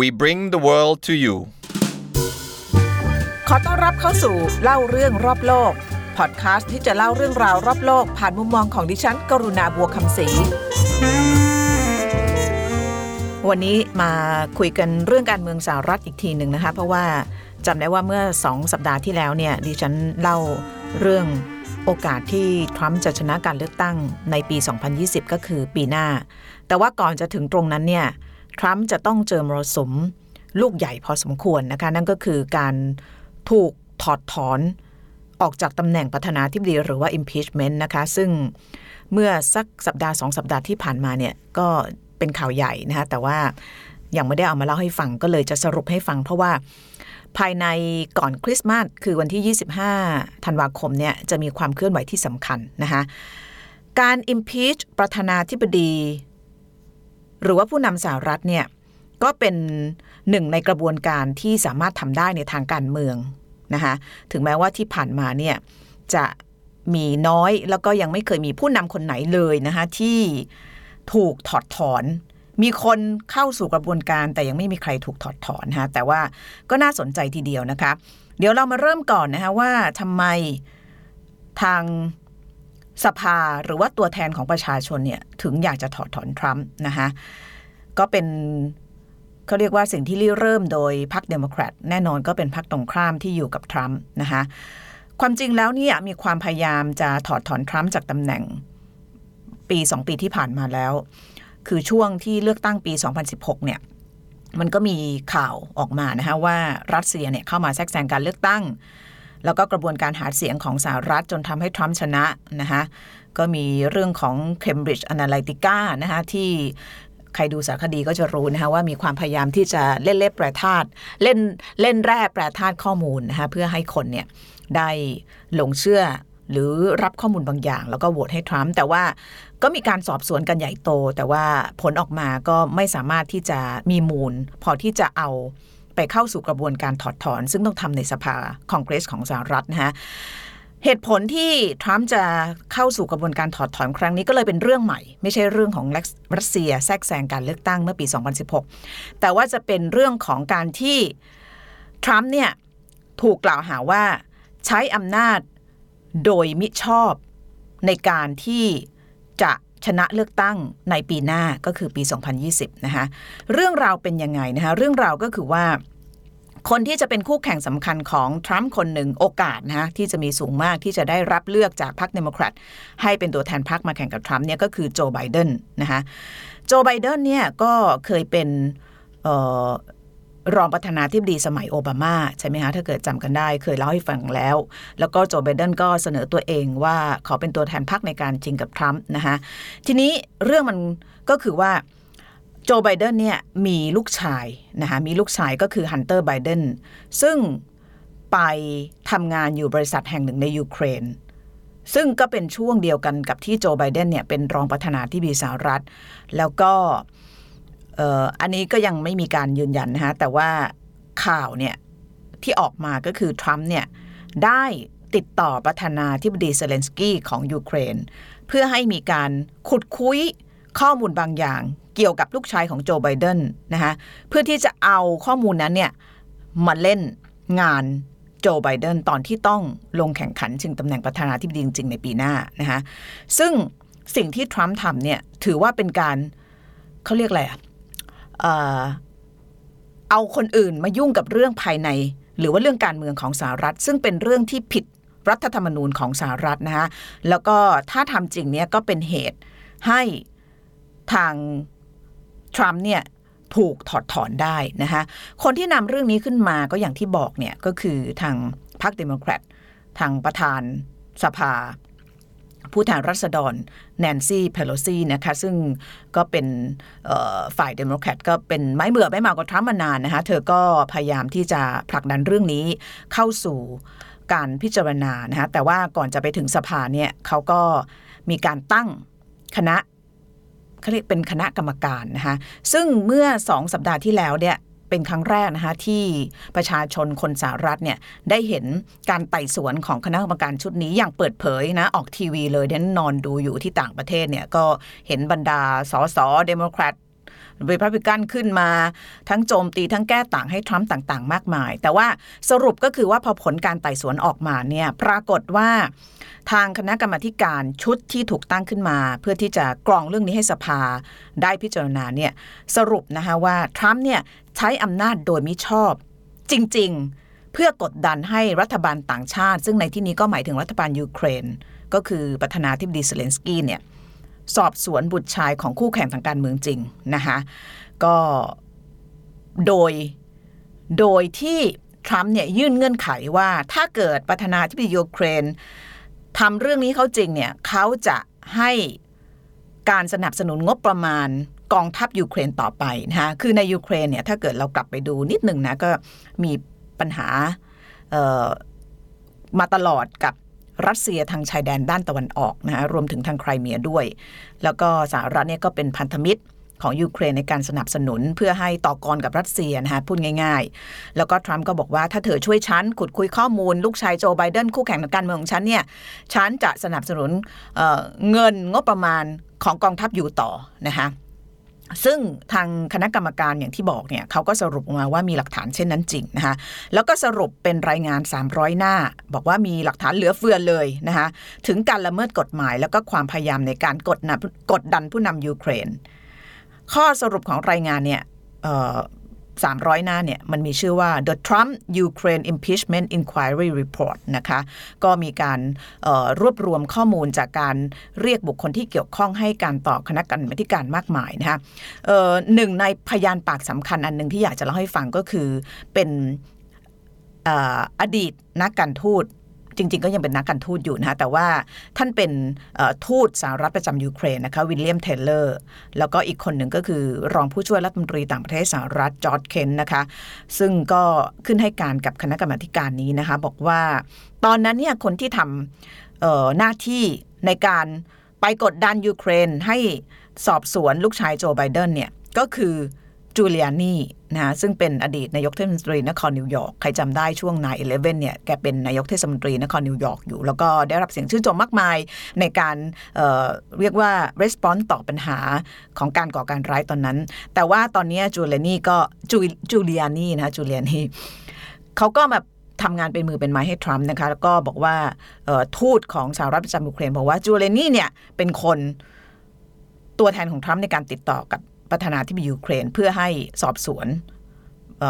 We bring the world to you ขอต้อนรับเข้าสู่เล่าเรื่องรอบโลก พอดคาสต์ที่จะเล่าเรื่องราวรอบโลก ผ่านมุมมองของดิฉัน กรุณาบัวคำศรีวันนี้มาคุยกันเรื่องการเมืองสหรัฐอีกทีหนึ่งนะคะ เพราะว่าจำได้ว่าเมื่อสองสัปดาห์ที่แล้วเนี่ยดิฉันเล่าเรื่องโอกาสที่ทรัมป์จะชนะการเลือกตั้งในปี 2020 ก็คือปีหน้า แต่ว่าก่อนจะถึงตรงนั้นเนี่ย ทรัมป์จะต้องเจอมรสุมลูกใหญ่พอสมควรนะคะ นั่นก็คือการถูกถอดถอนออกจากตำแหน่งประธานาธิบดีหรือว่า impeachment นะคะ ซึ่งเมื่อสักสัปดาห์สองสัปดาห์ที่ผ่านมาเนี่ย ก็เป็นข่าวใหญ่นะคะ แต่ว่ายังไม่ได้เอามาเล่าให้ฟังก็เลยจะสรุปให้ฟัง เพราะว่าภายในก่อนคริสต์มาสคือวันที่ 25 ธันวาคมเนี่ยจะมีความเคลื่อนไหวที่สำคัญนะคะการ impeach ประธานาธิบดี หรือว่าผู้นำสหรัฐเนี่ยก็เป็นหนึ่งในกระบวนการที่สามารถทำได้ในทางการเมืองนะคะถึงแม้ว่าที่ผ่านมาเนี่ยจะมีน้อยแล้วก็ยังไม่เคยมีผู้นำคนไหนเลยนะคะที่ถูกถอดถอน มีคนเข้าสู่กระบวนการแต่ยังไม่มีใครถูกถอดถอนนะคะแต่ว่าก็น่าสนใจทีเดียวนะคะ เดี๋ยวเรามาเริ่มก่อนนะคะว่าทำไมทาง สภาหรือว่าตัวแทนของประชาชนเนี่ยถึงอยากจะถอดถอนทรัมป์นะคะก็เป็นเขาเรียกว่าสิ่งที่ริเริ่มโดยพรรคเดโมแครตแน่นอนก็เป็นพรรคตรงข้ามที่อยู่กับทรัมป์นะคะความจริงแล้วเนี่ยมีความพยายามจะถอดถอนทรัมป์จากตำแหน่งปีสองปีที่ผ่านมาแล้ว คือช่วงที่เลือกตั้งปี 2016 เนี่ยมันก็มีข่าวออกมานะคะว่ารัสเซียเนี่ยเข้ามาแทรกแซงการเลือกตั้ง แล้วก็กระบวนการหาเสียงของสหรัฐจนทำให้ทรัมป์ชนะนะคะก็มีเรื่องของ Cambridge Analytica นะคะที่ใครดูสารคดีก็จะรู้นะคะว่ามีความพยายามที่จะเล่นเล่แปรธาตุเล่นเล่นแร่แปรธาตุข้อมูลนะคะเพื่อให้คนเนี่ยได้หลงเชื่อหรือรับข้อมูลบางอย่าง แล้วก็โหวตให้ทรัมป์แต่ว่าก็มีการสอบสวนกันใหญ่โต แต่ว่าผลออกมาก็ไม่สามารถที่จะมีมูล พอที่จะเอา ไปเข้าสู่กระบวนการถอดถอน ซึ่งต้องทำในสภาคองเกรสของสหรัฐนะคะเหตุผลที่ทรัมป์จะเข้าสู่กระบวนการถอดถอนครั้งนี้ก็เลยเป็นเรื่องใหม่ ไม่ใช่เรื่องของรัสเซียแทรกแซงการเลือกตั้งเมื่อปี 2016 แต่ว่าจะเป็นเรื่องของการที่ทรัมป์เนี่ยถูกกล่าวหาว่าใช้อำนาจโดยมิชอบในการที่จะ ชนะเลือกตั้งในปีหน้าก็คือปี 2020 นะคะเรื่องราวเป็นยังไงนะคะเรื่องราวก็คือว่าคนที่จะเป็นคู่แข่งสำคัญของทรัมป์คนหนึ่งโอกาสนะที่จะมีสูงมากที่จะได้รับเลือกจากพรรคเดโมแครตให้เป็นตัวแทนพรรคมาแข่งกับทรัมป์เนี่ยก็คือโจไบเดนนะคะโจไบเดนเนี่ยก็เคยเป็น รองประธานาธิบดีสมัยโอบามาใช่ไหมคะถ้าเกิดจำกันได้เคยเล่าให้ฟังแล้ว แล้วก็โจไบเดนก็เสนอตัวเองว่าขอเป็นตัวแทนพรรคในการชิงกับทรัมป์นะคะทีนี้เรื่องมันก็คือว่าโจไบเดนเนี่ยมีลูกชายนะคะมีลูกชายก็คือฮันเตอร์ไบเดนซึ่งไปทำงานอยู่บริษัทแห่งหนึ่งในยูเครน ซึ่งก็เป็นช่วงเดียวกันกับที่โจไบเดนเนี่ยเป็นรองประธานาธิบดีสหรัฐ แล้วก็ อันนี้ก็ยังไม่มีการยืนยันนะคะแต่ว่าข่าวเนี่ยที่ออกมาก็คือทรัมป์เนี่ยได้ติดต่อประธานาธิบดีเซเลนสกี้ของยูเครน เพื่อให้มีการขุดคุ้ยข้อมูลบางอย่าง เกี่ยวกับลูกชายของโจไบเดนนะคะเพื่อที่จะเอาข้อมูลนั้นเนี่ยมาเล่นงานโจไบเดนตอนที่ต้องลงแข่งขันชิงตำแหน่งประธานาธิบดีจริง ๆ ในปีหน้านะคะซึ่งสิ่งที่ทรัมป์ทำเนี่ยถือว่าเป็นการเขาเรียกอะไรอะ เอาคนอื่นมายุ่งกับเรื่องภายใน หรือว่าเรื่องการเมืองของสหรัฐ ซึ่งเป็นเรื่องที่ผิดรัฐธรรมนูญของสหรัฐนะคะแล้วก็ถ้าทำจริงเนี่ยก็เป็นเหตุให้ทางทรัมป์เนี่ยถูกถอดถอนได้นะคะคนที่นำเรื่องนี้ขึ้นมาก็อย่างที่บอกเนี่ยก็คือทางพรรคเดโมแครตทางประธานสภา ผู้แทนรัษฎรแนนซี่เพโลซีนะคะซึ่งก็เป็นฝ่ายเดโมแครตก็เป็นไม้เบื่อไม่มากับทรัมป์มานานนะคะเธอก็พยายามที่จะผลักดันเรื่องนี้เข้าสู่การพิจารณานะคะแต่ว่าก่อนจะไปถึงสภาเนี่ยเขาก็มีการตั้งคณะเขาเรียกเป็นคณะกรรมการนะคะซึ่งเมื่อสองสัปดาห์ที่แล้วเนี่ย เป็นครั้งแรกนะคะที่ประชาชนคนสหรัฐเนี่ยได้เห็นการไต่สวนของคณะกรรมการชุดนี้อย่างเปิดเผยนะออกทีวีเลยดิฉันนอนดูอยู่ที่ต่างประเทศเนี่ยก็เห็นบรรดาสสเดโมแครต รีพับลิกันขึ้นมา ทั้งโจมตีทั้งแก้ต่างให้ทรัมป์ต่างๆ มากมาย แต่ว่าสรุปก็คือว่าพอผลการไต่สวนออกมาเนี่ยปรากฏว่าทางคณะกรรมการชุดที่ถูกตั้งขึ้นมา เพื่อที่จะกรองเรื่องนี้ให้สภาได้พิจารณาเนี่ยสรุปนะคะว่าทรัมป์เนี่ยใช้อำนาจโดยมิชอบจริงๆ เพื่อกดดันให้รัฐบาลต่างชาติ ซึ่งในที่นี้ก็หมายถึงรัฐบาลยูเครน ก็คือประธานาธิบดีเซเลนสกี้เนี่ย สอบสวนบุตรชายของคู่แข่งทางการเมืองจริงนะคะก็โดยโดยที่ทรัมป์เนี่ยยื่นเงื่อนไขว่าถ้าเกิดประธานาธิบดียูเครนทำเรื่องนี้เขาจริงเนี่ยเขาจะให้การสนับสนุนงบประมาณกองทัพยูเครนต่อไปนะคะคือในยูเครนเนี่ยถ้าเกิดเรากลับไปดูนิดหนึ่งนะก็มีปัญหามาตลอดกับ รัสเซียทางชายแดนด้านตะวันออกนะรวมถึงทางไครเมียด้วย แล้วก็สหรัฐเนี่ยก็เป็นพันธมิตรของยูเครนในการสนับสนุนเพื่อให้ต่อกรกับรัสเซียนะคะพูดง่ายๆ แล้วก็ทรัมป์ก็บอกว่าถ้าเธอช่วยฉันขุดคุยข้อมูล ลูกชายโจไบเดนคู่แข่งทางการเมืองของฉันเนี่ยฉันจะสนับสนุนเเงินงบประมาณของกองทัพอยู่ต่อนะคะ ซึ่งทางคณะกรรมการอย่างที่บอกเนี่ยเขาก็สรุปมาว่ามีหลักฐานเช่นนั้นจริงนะคะแล้วก็สรุปเป็นรายงาน 300 หน้า บอกว่ามีหลักฐานเหลือเฟือเลยนะคะถึงการละเมิดกฎหมาย แล้วก็ความพยายามในการกดกดดันผู้นำยูเครน ข้อสรุปของรายงานเนี่ย 300 หน้าเนี่ยมันมีชื่อว่า The Trump Ukraine Impeachment Inquiry Report นะคะก็มีการรวบรวมข้อมูลจากการเรียกบุคคลที่เกี่ยวข้องให้การต่อคณะกรรมการมากมายนะคะหนึ่งในพยานปากสำคัญอันหนึ่งที่อยากจะเล่าให้ฟังก็คือเป็นอดีตนักการทูต จริง ๆ ก็ยังเป็นนักการทูตอยู่นะคะแต่ว่าท่านเป็นทูตสหรัฐประจำยูเครนนะคะวิลเลียมเทเลอร์แล้วก็อีกคนหนึ่งก็คือรองผู้ช่วยรัฐมนตรีต่างประเทศสหรัฐจอร์จเคนต์นะคะซึ่งก็ขึ้นให้การกับคณะกรรมการนี้นะคะบอกว่าตอนนั้นเนี่ยคนที่ทำหน้าที่ในการไปกดดันยูเครนให้สอบสวนลูกชายโจไบเดนเนี่ยก็คือ จูเลียนีนะซึ่งเป็นอดีตนายกเทศมนตรีนครนิวยอร์กใครจำได้ช่วง nine eleven เนี่ยแกเป็นนายกเทศมนตรีนครนิวยอร์กอยู่ แล้วก็ได้รับเสียงชื่นชมมากมายในการเเรียกว่า response ต่อปัญหาของการก่อการร้ายตอนนั้น แต่ว่าตอนนี้จูเลียนีก็จูเลียนีนะจูเลียนีเขาก็มาทำงานเป็นมือเป็นไม้ให้ทรัมป์นะคะแล้วก็บอกว่าทูตของสหรัฐประจำยูเครนบอกว่าจูเลียนีเนี่ยเป็นคนตัวแทนของทรัมป์ในการติดต่อกับ ประธานาธิบดียูเครนเพื่อให้สอบสวนเ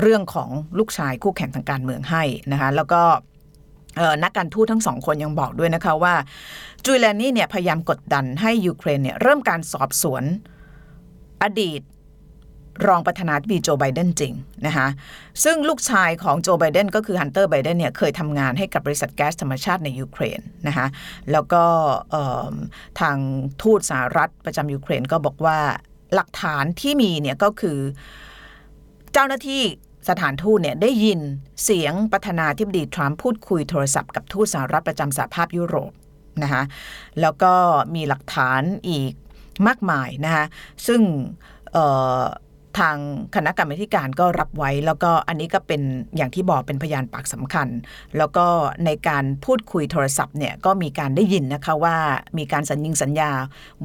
เรื่องของลูกชายคู่แข่งทางการเมืองให้นะคะแล้วก็นักการทูตทั้งสองคนยังบอกด้วยนะคะว่าจูเลียนีเนี่ยพยายามกดดันให้ยูเครนเนี่ยเริ่มการสอบสวนอดีตรองประธานาธิบดีโจไบเดนจริงนะคะซึ่งลูกชายของโจไบเดนก็คือฮันเตอร์ไบเดนเนี่ยเคยทำงานให้กับบริษัทแก๊สธรรมชาติในยูเครนนะคะแล้วก็ทางทูตสหรัฐประจำยูเครนก็บอกว่า หลักฐานที่มีเนี่ยก็คือ เจ้าหน้าที่สถานทูตเนี่ยได้ยินเสียงประธานาธิบดีทรัมป์พูดคุยโทรศัพท์กับทูตสหรัฐประจำสหภาพยุโรปนะคะแล้วก็มีหลักฐานอีกมากมายนะคะซึ่ง ทางคณะกรรมการก็รับไว้ แล้วก็อันนี้ก็เป็นอย่างที่บอกเป็นพยานปากสำคัญ แล้วก็ในการพูดคุยโทรศัพท์เนี่ยก็มีการได้ยินนะคะว่ามีการสัญญิงสัญญา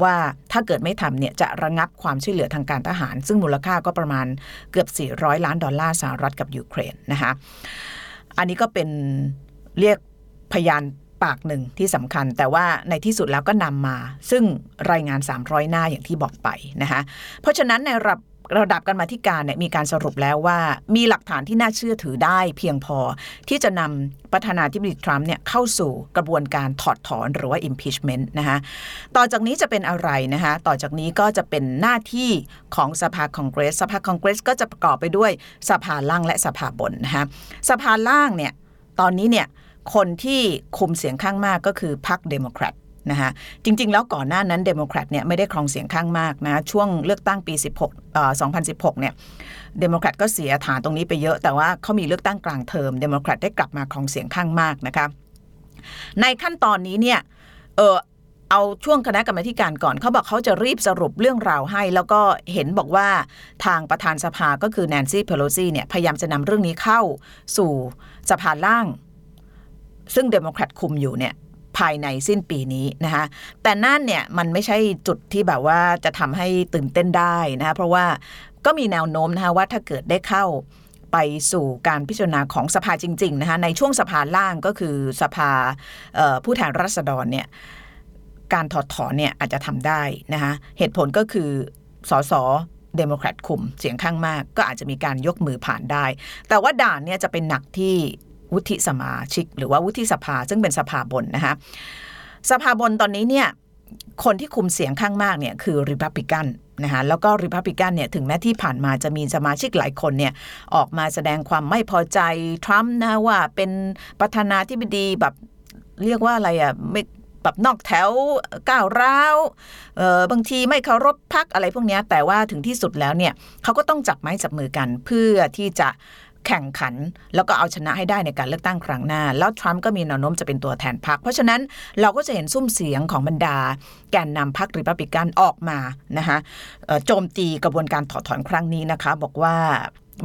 ว่าถ้าเกิดไม่ทำเนี่ยจะระงับความช่วยเหลือทางการทหาร ซึ่งมูลค่าก็ประมาณเกือบ 400 ล้านดอลลาร์สหรัฐกับยูเครนนะคะอันนี้ก็เป็นเรียกพยานปากหนึ่งที่สำคัญ แต่ว่าในที่สุดแล้วก็นำมา ซึ่งรายงาน 300 หน้าอย่างที่บอกไปนะคะเพราะฉะนั้นในระ ระดับกันมาธิการเนี่ยมีการสรุปแล้วว่า มีหลักฐานที่น่าเชื่อถือได้เพียงพอ ที่จะนำประธานาธิบดีทรัมป์เนี่ยเข้าสู่กระบวนการถอดถอนหรือว่า impeachment นะคะต่อจากนี้จะเป็นอะไรนะคะต่อจากนี้ก็จะเป็นหน้าที่ของสภาคองเกรส สภาคองเกรสก็จะประกอบไปด้วยสภาล่างและสภาบนนะคะสภาล่างเนี่ยตอนนี้เนี่ยคนที่คุมเสียงข้างมากก็คือพรรคเดโมแครต นะคะจริง ๆ แล้วก่อนหน้านั้นเดโมแครตเนี่ยไม่ได้ครองเสียงข้างมากนะช่วงเลือกตั้งปี 16เอ่อ2016 เนี่ยเดโมแครตก็เสียฐานตรงนี้ไปเยอะ แต่ว่าเขามีเลือกตั้งกลางเทอมเดโมแครตได้กลับมาครองเสียงข้างมากนะคะในขั้นตอนนี้เนี่ยเออเอาช่วงคณะกรรมการก่อนเขาบอกเขาจะรีบสรุปเรื่องราวให้ แล้วก็เห็นบอกว่าทางประธานสภาก็คือแนนซี่เพโลซีเนี่ยพยายามจะนำเรื่องนี้เข้าสู่สภาล่าง ซึ่งเดโมแครตคุมอยู่เนี่ย ภายในสิ้นปีนี้นะคะแต่นั่นเนี่ยมันไม่ใช่จุดที่แบบว่าจะทำให้ตื่นเต้นได้นะคะเพราะว่าก็มีแนวโน้มนะคะว่าถ้าเกิดได้เข้าไปสู่การพิจารณาของสภาจริงๆนะคะในช่วงสภาล่างก็คือสภาผู้แทนราษฎรเนี่ยการถอดถอนเนี่ยอาจจะทำได้นะคะเหตุผลก็คือสสเดโมแครตคุมเสียงข้างมากก็อาจจะมีการยกมือผ่านได้ แต่ว่าด่านเนี่ยจะเป็นหนักที่ วุฒิสมาชิก หรือว่าวุฒิสภาซึ่งเป็นสภาบนนะคะสภาบนตอนนี้เนี่ยคนที่คุมเสียงข้างมากเนี่ยคือริพับลิกันนะคะแล้วก็ริพับลิกันเนี่ยถึงแม้ที่ผ่านมาจะมีสมาชิกหลายคนเนี่ยออกมาแสดงความไม่พอใจทรัมป์นะว่าเป็นประธานาธิบดีแบบเรียกว่าอะไรอะ่ะไม่แบบนอกแถวก้าวร้าวเออบางทีไม่เคารพพักอะไรพวกนี้แต่ว่าถึงที่สุดแล้วเนี่ยเขาก็ต้องจับไม้จับมือกันเพื่อที่จะ แข่งขัน แล้วก็เอาชนะให้ได้ในการเลือกตั้งครั้งหน้า แล้วทรัมป์ก็มีแนวโน้มจะเป็นตัวแทนพรรคเพราะฉะนั้นเราก็จะเห็นซุ้มเสียงของบรรดา แกนนำพรรคริพับลิกันออกมานะคะโจมตีกระบวนการถอดถอนครั้งนี้นะคะ บอกว่า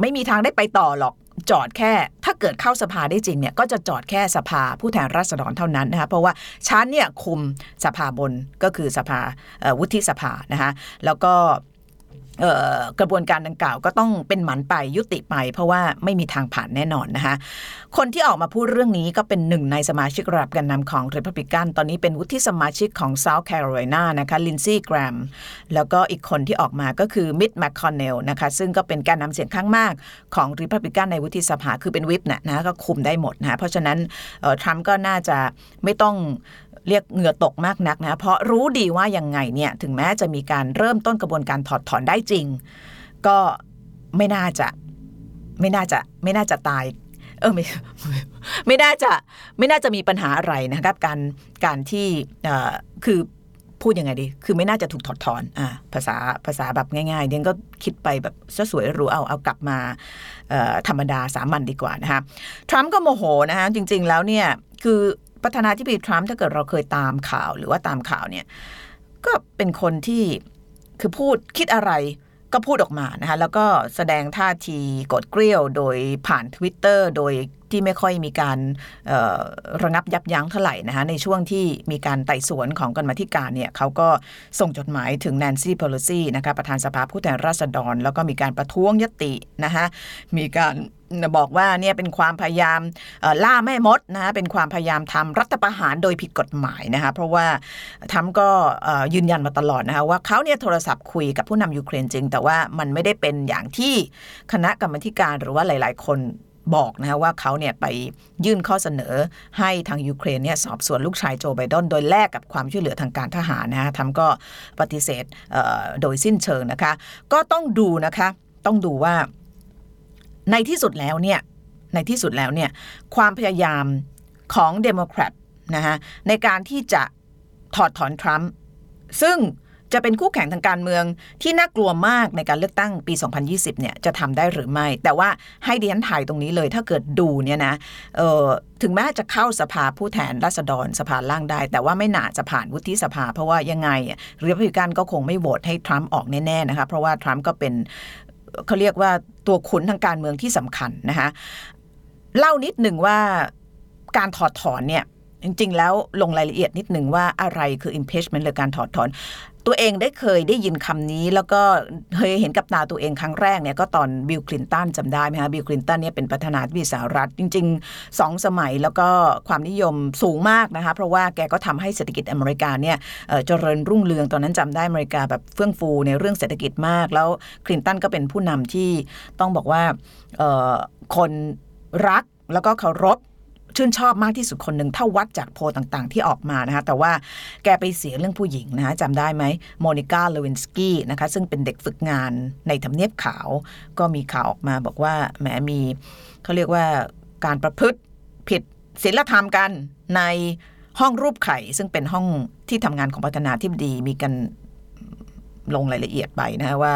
ไม่มีทางได้ไปต่อหรอกจอดแค่ ถ้าเกิดเข้าสภาได้จริงเนี่ยก็จะจอดแค่สภาผู้แทนราษฎรเท่านั้นนะคะเพราะว่าชั้นเนี่ยคุมสภาบนก็คือสภาวุฒิสภานะคะแล้วก็ กระบวนการดังกล่าวก็ต้องเป็นหมันไปยุติไป เพราะว่าไม่มีทางผ่านแน่นอนนะคะ คนที่ออกมาพูดเรื่องนี้ก็เป็นหนึ่งในสมาชิกระดับการนำของ r e พับลิกันตอนนี้เป็นวุฒิสมาชิกของ South Carolina นะคะลินซี่แกรมแล้วก็อีกคนที่ออกมาก็คือมิดแมคคอนเนลนะคะซึ่งก็เป็นการนำเสียงข้างมากของ r e พับลิกันในวุฒิสภาคือเป็นวิปนะนะก็คุมได้หมดนะเพราะฉะนั้นทรัมป์ก็น่าจะไม่ต้อง เรียกเหงื่อตกมากนักนะเพราะรู้ดีว่ายังไงเนี่ยถึงแม้จะมีการเริ่มต้นกระบวนการถอดถอนได้จริง ก็ไม่น่าจะไม่น่าจะไม่น่าจะตาย เออไม่ไม่น่าจะไม่น่าจะมีปัญหาอะไรนะครับการการที่คือพูดยังไงดี คือไม่น่าจะถูกถอดถอนอ่าภาษาภาษาแบบง่ายๆเดียนก็คิดไปแบบสวยรู้เอาเอากลับมาธรรมดาสามัญดีกว่านะคะทรัมป์ก็โมโหนะคะจริง ๆ แล้วเนี่ยคือ ประธานาธิบดีทรัมป์ถ้าเกิดเราเคยตามข่าวหรือว่าตามข่าวเนี่ย ก็เป็นคนที่คือพูดคิดอะไรก็พูดออกมานะคะแล้วก็แสดงท่าทีกดเกลียวโดยผ่านทวิตเตอร์โดย ที่ไม่ค่อยมีการระงับยับยั้งเท่าไหร่นะคะในช่วงที่มีการไต่สวนของกรรมธิการเนี่ยเขาก็ส่งจดหมายถึงแนนซี่เพโลซีนะคะประธานสภาผู้แทนราษฎร แล้วก็มีการประท้วงยตินะคะมีการบอกว่าเนี่ยเป็นความพยายามล่าแม่มดนะเป็นความพยายามทำรัฐประหารโดยผิดกฎหมายนะคะเพราะว่าทำก็ยืนยันมาตลอดนะคะว่าเขาเนี่ยโทรศัพท์คุยกับผู้นำยูเครนจริง แต่ว่ามันไม่ได้เป็นอย่างที่คณะกรรมการหรือว่าหลาย ๆ คน บอกนะว่าเขาเนี่ยไปยื่นข้อเสนอให้ทางยูเครนเนี่ยสอบสวนลูกชายโจไบเดนโดยแลกกับความช่วยเหลือทางการทหารนะฮะทำก็ปฏิเสธโดยสิ้นเชิงนะคะ ก็ต้องดูนะคะ ต้องดูว่าในที่สุดแล้วเนี่ยในที่สุดแล้วเนี่ยความพยายามของเดโมแครตนะคะในการที่จะถอดถอนทรัมป์ซึ่ง จะเป็นคู่แข่งทางการเมืองที่น่ากลัวมากในการเลือกตั้งปี 2020 เนี่ยจะทำได้หรือไม่ แต่ว่าให้ดิฉันถ่ายตรงนี้เลย ถ้าเกิดดูเนี่ยนะถึงแม้จะเข้าสภาผู้แทนราษฎรสภาล่างได้ แต่ว่าไม่น่าจะผ่านวุฒิสภา เพราะว่ายังไงเรียบริกันก็คงไม่โหวตให้ทรัมป์ออกแน่ๆนะคะเพราะว่าทรัมป์ก็เป็นเขาเรียกว่าตัวขุนทางการเมืองที่สำคัญนะคะเล่านิดหนึ่งว่าการถอดถอนเนี่ย จริง ๆ แล้วลงรายละเอียดนิดหนึ่งว่าอะไรคือ impeachment หรือการถอดถอน ตัวเองได้เคยได้ยินคำนี้ แล้วก็เคยเห็นกับตาตัวเองครั้งแรกเนี่ยก็ตอนบิลคลินตันจำได้ไหมคะบิลคลินตันเนี่ยเป็นประธานาธิบดีสหรัฐ จริงๆสองสมัยแล้วก็ความนิยมสูงมากนะคะ เพราะว่าแกก็ทำให้เศรษฐกิจอเมริกาเนี่ยเจริญรุ่งเรืองตอนนั้นจำได้อเมริกาแบบเฟื่องฟูในเรื่องเศรษฐกิจมาก แล้วคลินตันก็เป็นผู้นำที่ต้องบอกว่าคนรักแล้วก็เคารพ ชื่นชอบมากที่สุดคนหนึ่งถ้าวัดจากโพต่างๆ ที่ออกมานะคะแต่ว่าแกไปเสียเรื่องผู้หญิงนะคะจำได้ไหมโมนิก้าเลวินสกี้นะคะซึ่งเป็นเด็กฝึกงานในทำเนียบขาว ก็มีข่าวออกมาบอกว่าแหมมีเขาเรียกว่าการประพฤติผิดศีลธรรมกันในห้องรูปไข่ ซึ่งเป็นห้องที่ทำงานของประธานาธิบดีมีกันลงรายละเอียดไปนะว่า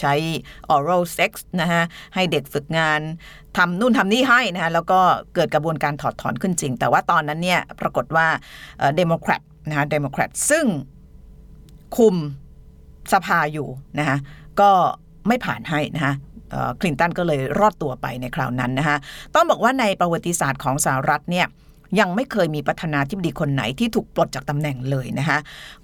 ใช้ oral sex นะฮะให้เด็กฝึกงานทำนู่นทำนี่ให้นะฮะแล้วก็เกิดกระบวนการถอดถอนขึ้นจริง แต่ว่าตอนนั้นเนี่ยปรากฏว่าเดโมแครตนะฮะเดโมแครตซึ่งคุมสภาอยู่นะฮะก็ไม่ผ่านให้นะฮะคลินตันก็เลยรอดตัวไปในคราวนั้นนะคะต้องบอกว่าในประวัติศาสตร์ของสหรัฐเนี่ย ยังไม่เคยมีประธานาธิบดีคนไหนที่ถูกปลดจากตำแหน่งเลยนะคะ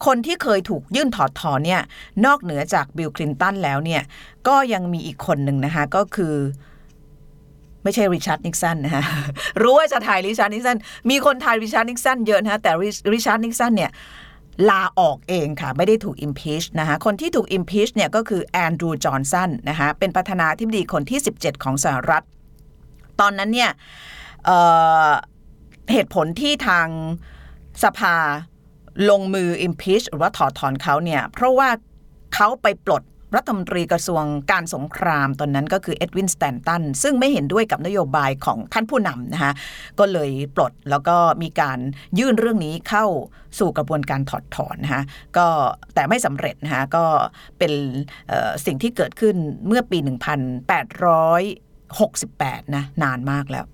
คนที่เคยถูกยื่นถอดถอนเนี่ยนอกเหนือจากบิลคลินตันแล้วเนี่ยก็ยังมีอีกคนหนึ่งนะคะก็คือไม่ใช่ริชาร์ดนิกสันนะคะรู้ว่าจะทายริชาร์ดนิกสันมีคนทายริชาร์ดนิกสันเยอะนะคะแต่ริชาร์ดนิกสันเนี่ยลาออกเองค่ะ ไม่ได้ถูก impeach นะคะคนที่ถูก impeach เนี่ยก็คือแอนดรูว์จอห์นสันนะคะเป็นประธานาธิบดีคนที่ 17 ของสหรัฐ ตอนนั้นเนี่ย เหตุผลที่ทางสภาลงมือ impeach หรือว่าถอดถอนเขาเนี่ย เพราะว่าเขาไปปลดรัฐมนตรีกระทรวงการสงครามตอนนั้นก็คือเอ็ดวินสแตนตันซึ่งไม่เห็นด้วยกับนโยบายของท่านผู้นำนะคะก็เลยปลดแล้วก็มีการยื่นเรื่องนี้เข้าสู่กระบวนการถอดถอนนะคะก็แต่ไม่สำเร็จนะคะก็เป็นสิ่งที่เกิดขึ้นเมื่อปี 1868 นะ นานมากแล้ว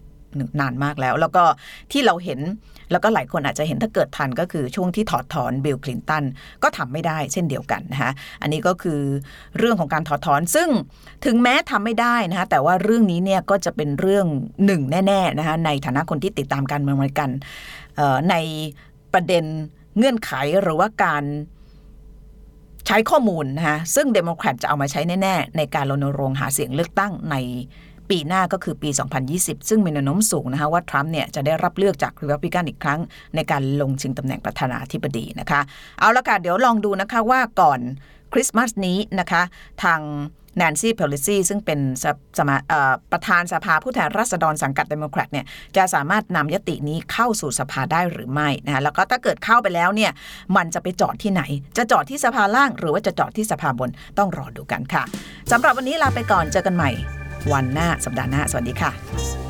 นานมากแล้ว แล้วก็ที่เราเห็นแล้วก็หลายคนอาจจะเห็นถ้าเกิดทันก็คือช่วงที่ถอดถอนบิลคลินตันก็ทำไม่ได้เช่นเดียวกันนะคะอันนี้ก็คือเรื่องของการถอดถอนซึ่งถึงแม้ทำไม่ได้นะคะแต่ว่าเรื่องนี้เนี่ยก็จะเป็นเรื่องหนึ่งแน่ๆนะคะในฐานะคนที่ติดตามการเมืองอเมริกันในประเด็นเงื่อนไขหรือว่าการใช้ข้อมูลนะคะซึ่งเดโมแครตจะเอามาใช้แน่ ๆ ในการรณรงค์หาเสียงเลือกตั้งใน ปีหน้าก็คือปี 2020 ซึ่งมีแนวโน้มสูงนะคะว่าทรัมป์เนี่ยจะได้รับเลือกจากรีพับลิกันอีกครั้ง ในการลงชิงตำแหน่งประธานาธิบดีนะคะ เอาละค่ะเดี๋ยวลองดูนะคะว่าก่อนคริสต์มาสนี้นะคะทางแนนซี่เพล o ซี่ซึ่งเป็นสมาประธานสภาผู้แทนราษฎรสังกัดเดโมแครตเนี่ยจะสามารถนำยตินี้เข้าสู่สภาได้หรือไม่นะคะแล้วก็ถ้าเกิดเข้าไปแล้วเนี่ยมันจะไปจอดที่ไหน จะจอดที่สภาล่าง หรือว่าจะจอดที่สภาบนต้องรอดูกันค่ะสำหรับวันนี้ลาไปก่อนเจอกันใหม่ วันหน้าสัปดาห์หน้า สวัสดีค่ะ